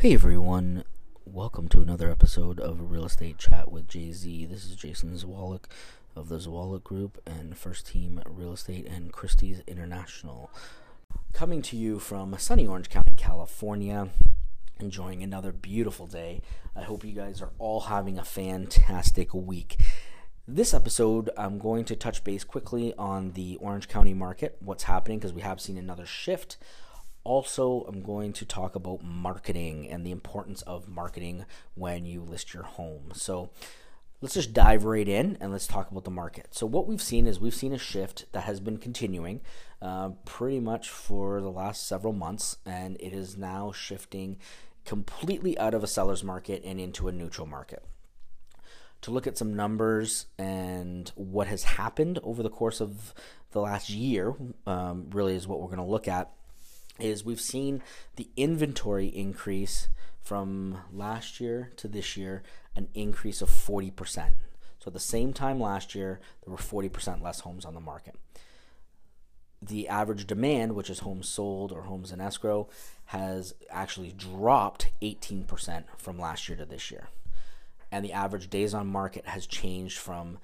Hey everyone, welcome to another episode of Real Estate Chat with Jay Z. This is Jason Zwolak of the Zwolak Group and First Team Real Estate and Christie's International. Coming to you from sunny Orange County, California. Enjoying another beautiful day. I hope you guys are all having a fantastic week. This episode, I'm going to touch base quickly on the Orange County market, what's happening, because we have seen another shift also, I'm going to talk about marketing and the importance of marketing when you list your home. So, let's just dive right in and let's talk about the market. So, what we've seen is we've seen a shift that has been continuing uh, pretty much for the last several months, and it is now shifting completely out of a seller's market and into a neutral market. To look at some numbers and what has happened over the course of the last year, um, really is what we're going to look at is we've seen the inventory increase from last year to this year an increase of 40%. So at the same time last year, there were 40% less homes on the market. The average demand, which is homes sold or homes in escrow, has actually dropped 18% from last year to this year. And the average days on market has changed from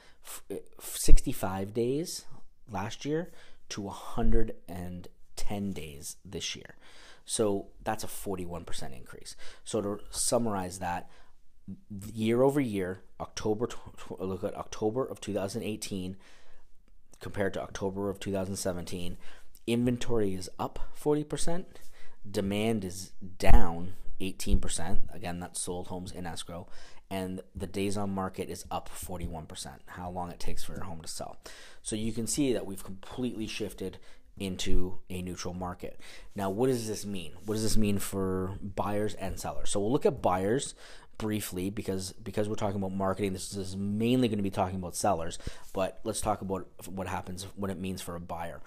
eh, 65 days last year to 100 and 10 days this year. So that's a 41% increase. So to summarize that, year over year, October look at October of 2018 compared to October of 2017, inventory is up 40%, demand is down 18%. Again, that's sold homes in escrow. And the days on market is up 41%, how long it takes for your home to sell. So you can see that we've completely shifted into a neutral market. Now, what does this mean? What does this mean for buyers and sellers? So we'll look at buyers briefly because because we're talking about marketing this is mainly going to be talking about sellers but let's talk about what happens what it means for a buyer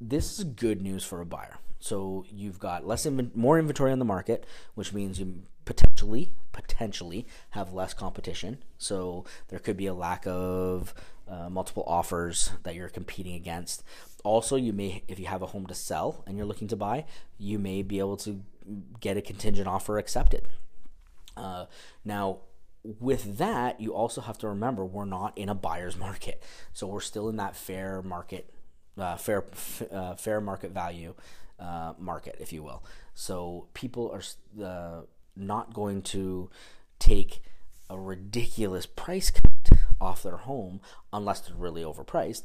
this is good news for a buyer so you've got less inv- more inventory on the market which means you potentially potentially have less competition so there could be a lack of uh, multiple offers that you're competing against also you may if you have a home to sell and you're looking to buy you may be able to get a contingent offer accepted. Uh, now with that you also have to remember we're not in a buyer's market. So we're still in that fair market uh, fair uh, fair market value uh, market if you will. So people are uh, not going to take a ridiculous price cut off their home unless they're really overpriced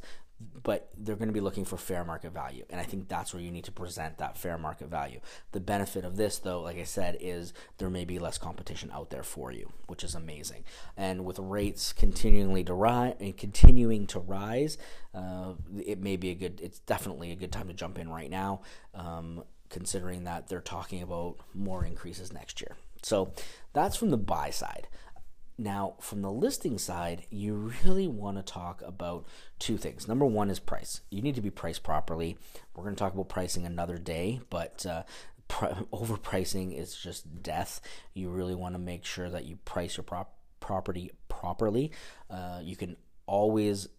but they're going to be looking for fair market value. And I think that's where you need to present that fair market value. The benefit of this, though, like I said, is there may be less competition out there for you, which is amazing. And with rates continually to rise and continuing to rise, uh, it may be a good, it's definitely a good time to jump in right now, um, considering that they're talking about more increases next year. So that's from the buy side. Now, from the listing side, you really want to talk about two things. Number one is price. You need to be priced properly. We're going to talk about pricing another day, but uh, pr- overpricing is just death. You really want to make sure that you price your prop- property properly. Uh, you can always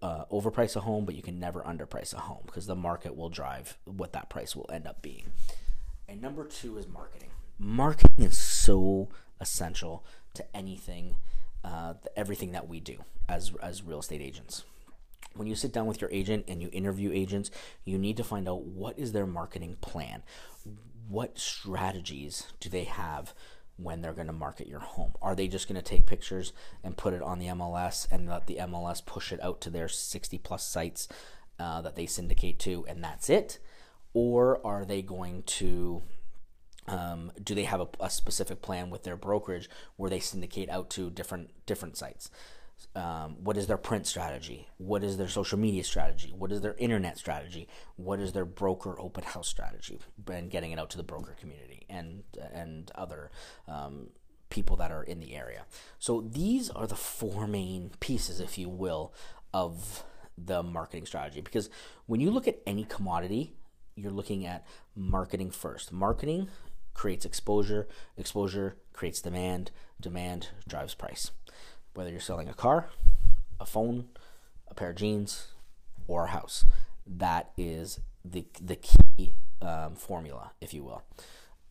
uh, overprice a home, but you can never underprice a home because the market will drive what that price will end up being. And number two is marketing. Marketing is so essential to anything, uh, everything that we do as as real estate agents. When you sit down with your agent and you interview agents, you need to find out what is their marketing plan. What strategies do they have when they're going to market your home? Are they just going to take pictures and put it on the MLS and let the MLS push it out to their 60 plus sites uh, that they syndicate to and that's it? Or are they going to um, do they have a, a, specific plan with their brokerage where they syndicate out to different different sites? Um, what is their print strategy? What is their social media strategy? What is their internet strategy? What is their broker open house strategy? And getting it out to the broker community and and other um, people that are in the area. So these are the four main pieces, if you will, of the marketing strategy. Because when you look at any commodity, you're looking at marketing first. Marketing creates exposure, exposure creates demand, demand drives price. Whether you're selling a car, a phone, a pair of jeans, or a house, that is the the key um, formula, if you will.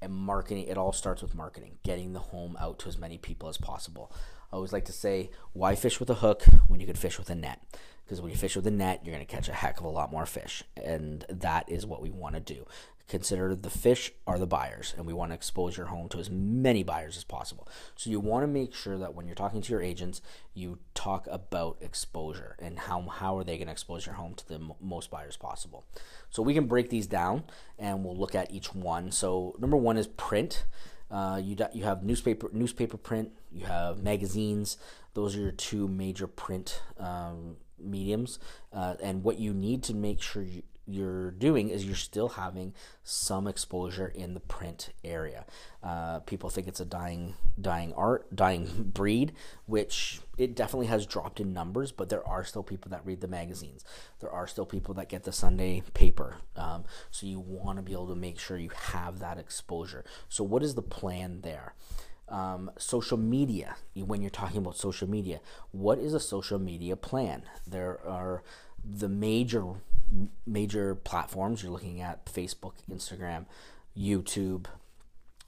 and marketing it all starts with marketing getting the home out to as many people as possible. I always like to say why fish with a hook when you could fish with a net? Because when you fish with a net you're going to catch a heck of a lot more fish and that is what we want to do consider the fish are the buyers and we want to expose your home to as many buyers as possible. So you want to make sure that when you're talking to your agents you talk about exposure and how, how are they going to expose your home to the m- most buyers possible. So we can break these down and we'll look at each one. So number one is print. Uh, you, you have newspaper newspaper print you have magazines. Those are your two major print um, mediums. Uh, and what you need to make sure you, you're doing is you're still having some exposure in the print area. Uh, people think it's a dying, dying art, dying breed, which it definitely has dropped in numbers. But there are still people that read the magazines. There are still people that get the Sunday paper. Um, so you want to be able to make sure you have that exposure. So what is the plan there? Um, social media. When you're talking about social media, what is a social media plan? There are the major major platforms. You're looking at Facebook, Instagram, YouTube,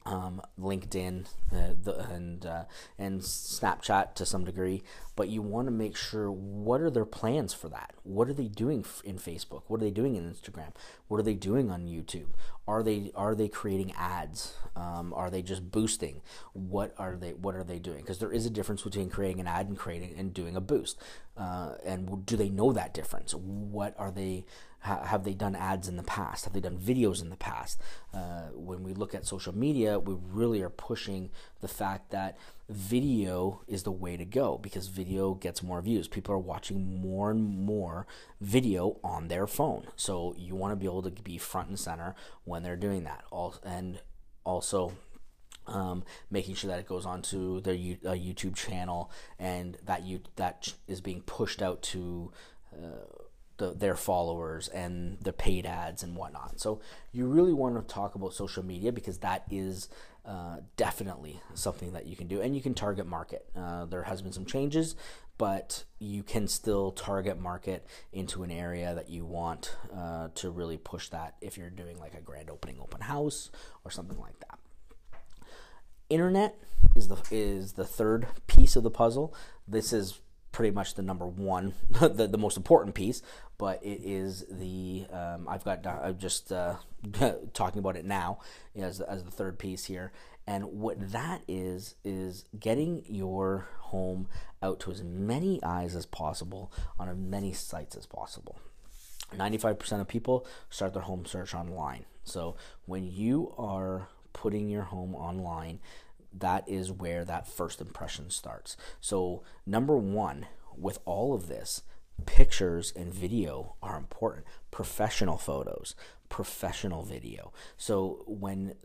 um, LinkedIn, uh, the, and uh, and Snapchat to some degree. But you want to make sure what are their plans for that? What are they doing in Facebook? What are they doing in Instagram? What are they doing on YouTube? Are they are they creating ads? Um, are they just boosting? What are they What are they doing? Because there is a difference between creating an ad and creating and doing a boost. Uh, and do they know that difference? What are they? Ha- have they done ads in the past? Have they done videos in the past? Uh, when we look at social media, we really are pushing the fact that video is the way to go because video gets more views. People are watching more and more video on their phone. So you want to be able to be front and center when they're doing that. All and also um, making sure that it goes onto their U- uh, YouTube channel and that you that is being pushed out to uh, the, their followers and the paid ads and whatnot. So you really want to talk about social media because that is uh, definitely something that you can do, and you can target market. Uh, there has been some changes, but you can still target market into an area that you want uh, to really push that. If you're doing like a grand opening open house or something like that. Internet is the is the third piece of the puzzle. This is pretty much the number one, the, the most important piece, but it is the, um, I've got, I'm just uh, talking about it now as, as the third piece here. And what that is, is getting your home out to as many eyes as possible on as many sites as possible. 95% of people start their home search online. So when you are putting your home online, that is where that first impression starts. So, number one, with all of this, pictures and video are important. Professional photos, professional video. So, when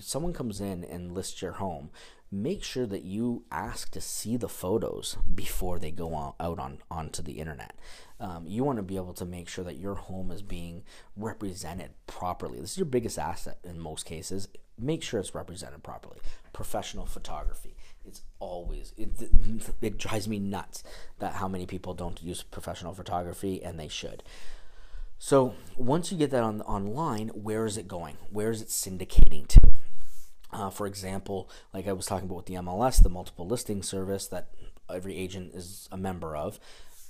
someone comes in and lists your home, make sure that you ask to see the photos before they go on, out on onto the internet. Um, you want to be able to make sure that your home is being represented properly. This is your biggest asset in most cases. Make sure it's represented properly. Professional photography. It's always it, it drives me nuts that how many people don't use professional photography and they should. So once you get that on online, where is it going? Where is it syndicating to? Uh, for example, like I was talking about with the MLS, the multiple listing service that every agent is a member of,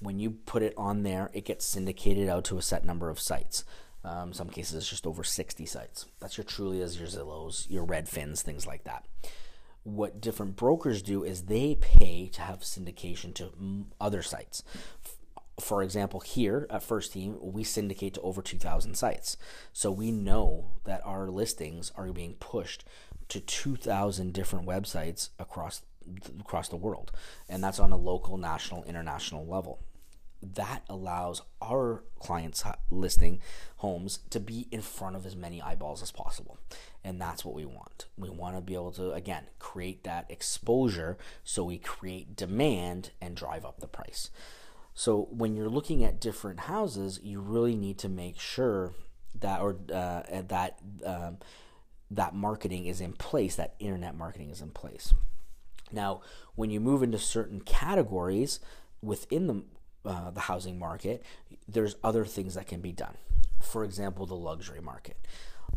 when you put it on there, it gets syndicated out to a set number of sites. Um, some cases, it's just over 60 sites. That's your Trulias, your Zillows, your Redfins, things like that. What different brokers do is they pay to have syndication to other sites. For example, here at First Team, we syndicate to over 2,000 sites. So we know that our listings are being pushed to 2,000 different websites across across the world, and that's on a local, national, international level. That allows our clients listing homes to be in front of as many eyeballs as possible. And that's what we want. We want to be able to, again, create that exposure so we create demand and drive up the price. So when you're looking at different houses, you really need to make sure that or uh, that um, that marketing is in place, that internet marketing is in place. Now, when you move into certain categories within the uh, the housing market, there's other things that can be done. For example, the luxury market.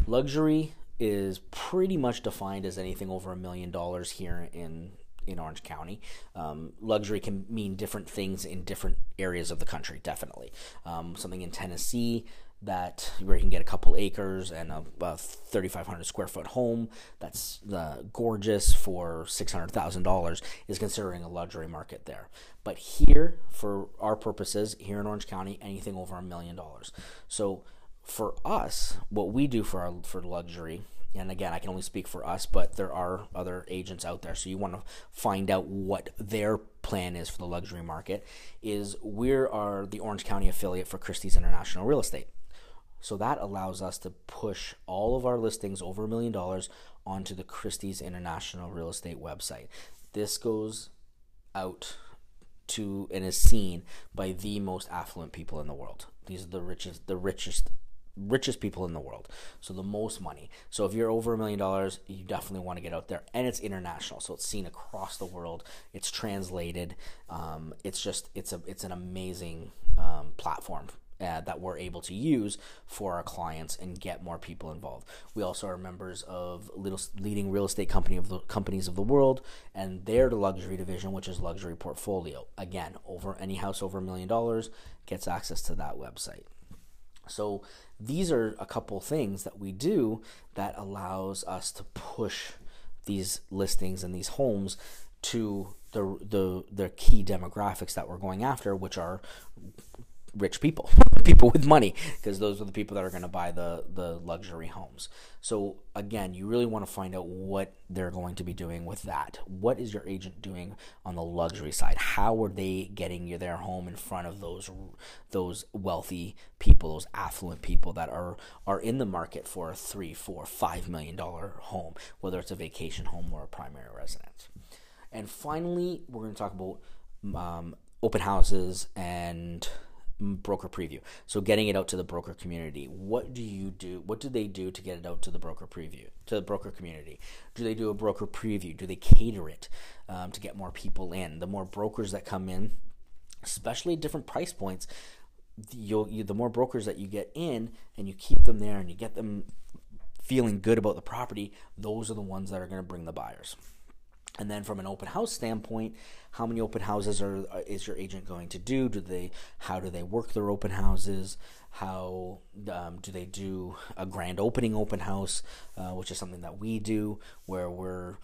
Luxury is pretty much defined as anything over a million dollars here in in Orange County. Um, luxury can mean different things in different areas of the country. Definitely, um, something in Tennessee that where you can get a couple acres and a, a 3,500 square foot home that's uh, gorgeous for $600,000 is considering a luxury market there. But here, for our purposes, here in Orange County, anything over a million dollars. So for us, what we do for our for luxury and again, I can only speak for us, but there are other agents out there. So you want to find out what their plan is for the luxury market. Is we are the Orange County affiliate for Christie's International Real Estate. So that allows us to push all of our listings over a million dollars onto the Christie's International Real Estate website. This goes out to and is seen by the most affluent people in the world. These are the richest the richest richest people in the world. So the most money. So if you're over a million dollars, you definitely want to get out there. And it's international, so it's seen across the world. It's translated. Um, it's just it's a it's an amazing um, platform uh, that we're able to use for our clients and get more people involved. We also are members of little leading real estate company of the companies of the world, and their luxury division, which is Luxury Portfolio. Again, over any house over a million dollars gets access to that website. So these are a couple things that we do that allows us to push these listings and these homes to the the the key demographics that we're going after, which are rich people, people with money, because those are the people that are going to buy the the luxury homes. So again, you really want to find out what they're going to be doing with that. What is your agent doing on the luxury side? How are they getting their home in front of those those wealthy people, those affluent people that are are in the market for a three, four, five million dollar home, whether it's a vacation home or a primary residence. And finally, we're going to talk about um, open houses and broker preview. So getting it out to the broker community. What do you do? What do they do to get it out to the broker preview to the broker community? Do they do a broker preview? Do they cater it um, to get more people in? The more brokers that come in, especially at different price points, you'll you, the more brokers that you get in and you keep them there and you get them feeling good about the property. Those are the ones that are going to bring the buyers. And then from an open house standpoint, how many open houses are is your agent going to do? Do they how do they work their open houses? How um, do they do a grand opening open house, uh, which is something that we do, where we're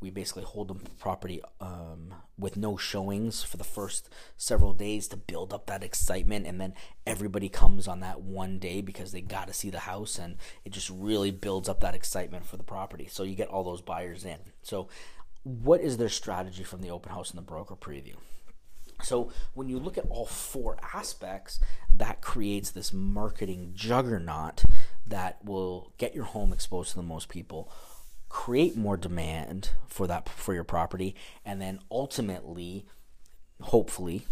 we basically hold the property um, with no showings for the first several days to build up that excitement and then everybody comes on that one day because they got to see the house and it just really builds up that excitement for the property so you get all those buyers in so what is their strategy from the open house and the broker preview? So when you look at all four aspects, that creates this marketing juggernaut that will get your home exposed to the most people, create more demand for that for your property, and then ultimately, hopefully,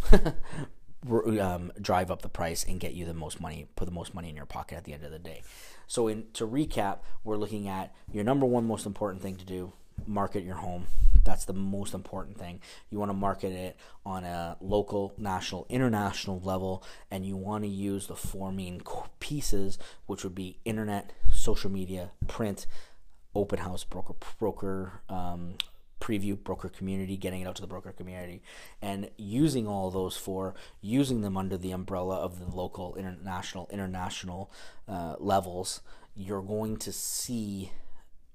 um, drive up the price and get you the most money, put the most money in your pocket at the end of the day. So in to recap, we're looking at your number one most important thing to do market your home. That's the most important thing. You want to market it on a local, national, international level, and you want to use the four main pieces, which would be internet, social media, print, open house, broker, broker, um, preview, broker community, getting it out to the broker community, and using all those four, using them under the umbrella of the local, international, international uh, levels. You're going to see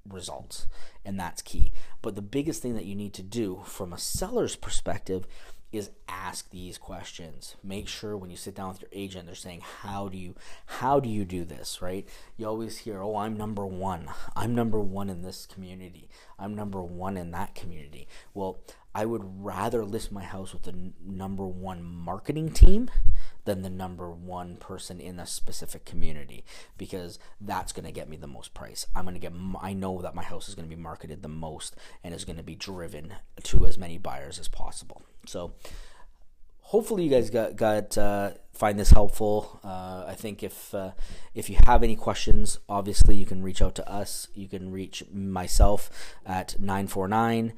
results, and that's key. But the biggest thing that you need to do from a seller's perspective is ask these questions. Make sure when you sit down with your agent, they're saying, "How do you, how do you do this?" Right? You always hear, "Oh, I'm number one. I'm number one in this community. I'm number one in that community." Well, I would rather list my house with the number one marketing team than the number one person in a specific community because that's going to get me the most price. I'm going to get, I know that my house is going to be marketed the most and is going to be driven to as many buyers as possible. So, hopefully you guys got got uh, find this helpful. Uh, I think if uh, if you have any questions, obviously you can reach out to us. You can reach myself at 949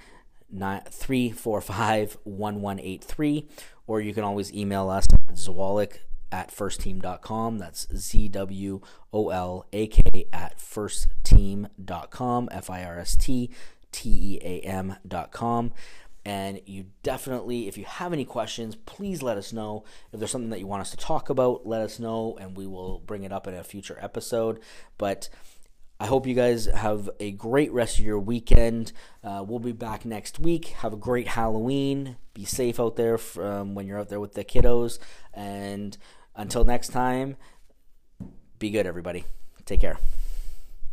345 1183 or you can always email us at Zwolak at firstteam.com. That's Z W O L A K at firstteam.com, F I R S T T E A M.com. And you definitely, if you have any questions, please let us know. If there's something that you want us to talk about, let us know and we will bring it up in a future episode. But I hope you guys have a great rest of your weekend. Uh, we'll be back next week. Have a great Halloween. Be safe out there from when you're out there with the kiddos. And until next time, be good, everybody. Take care.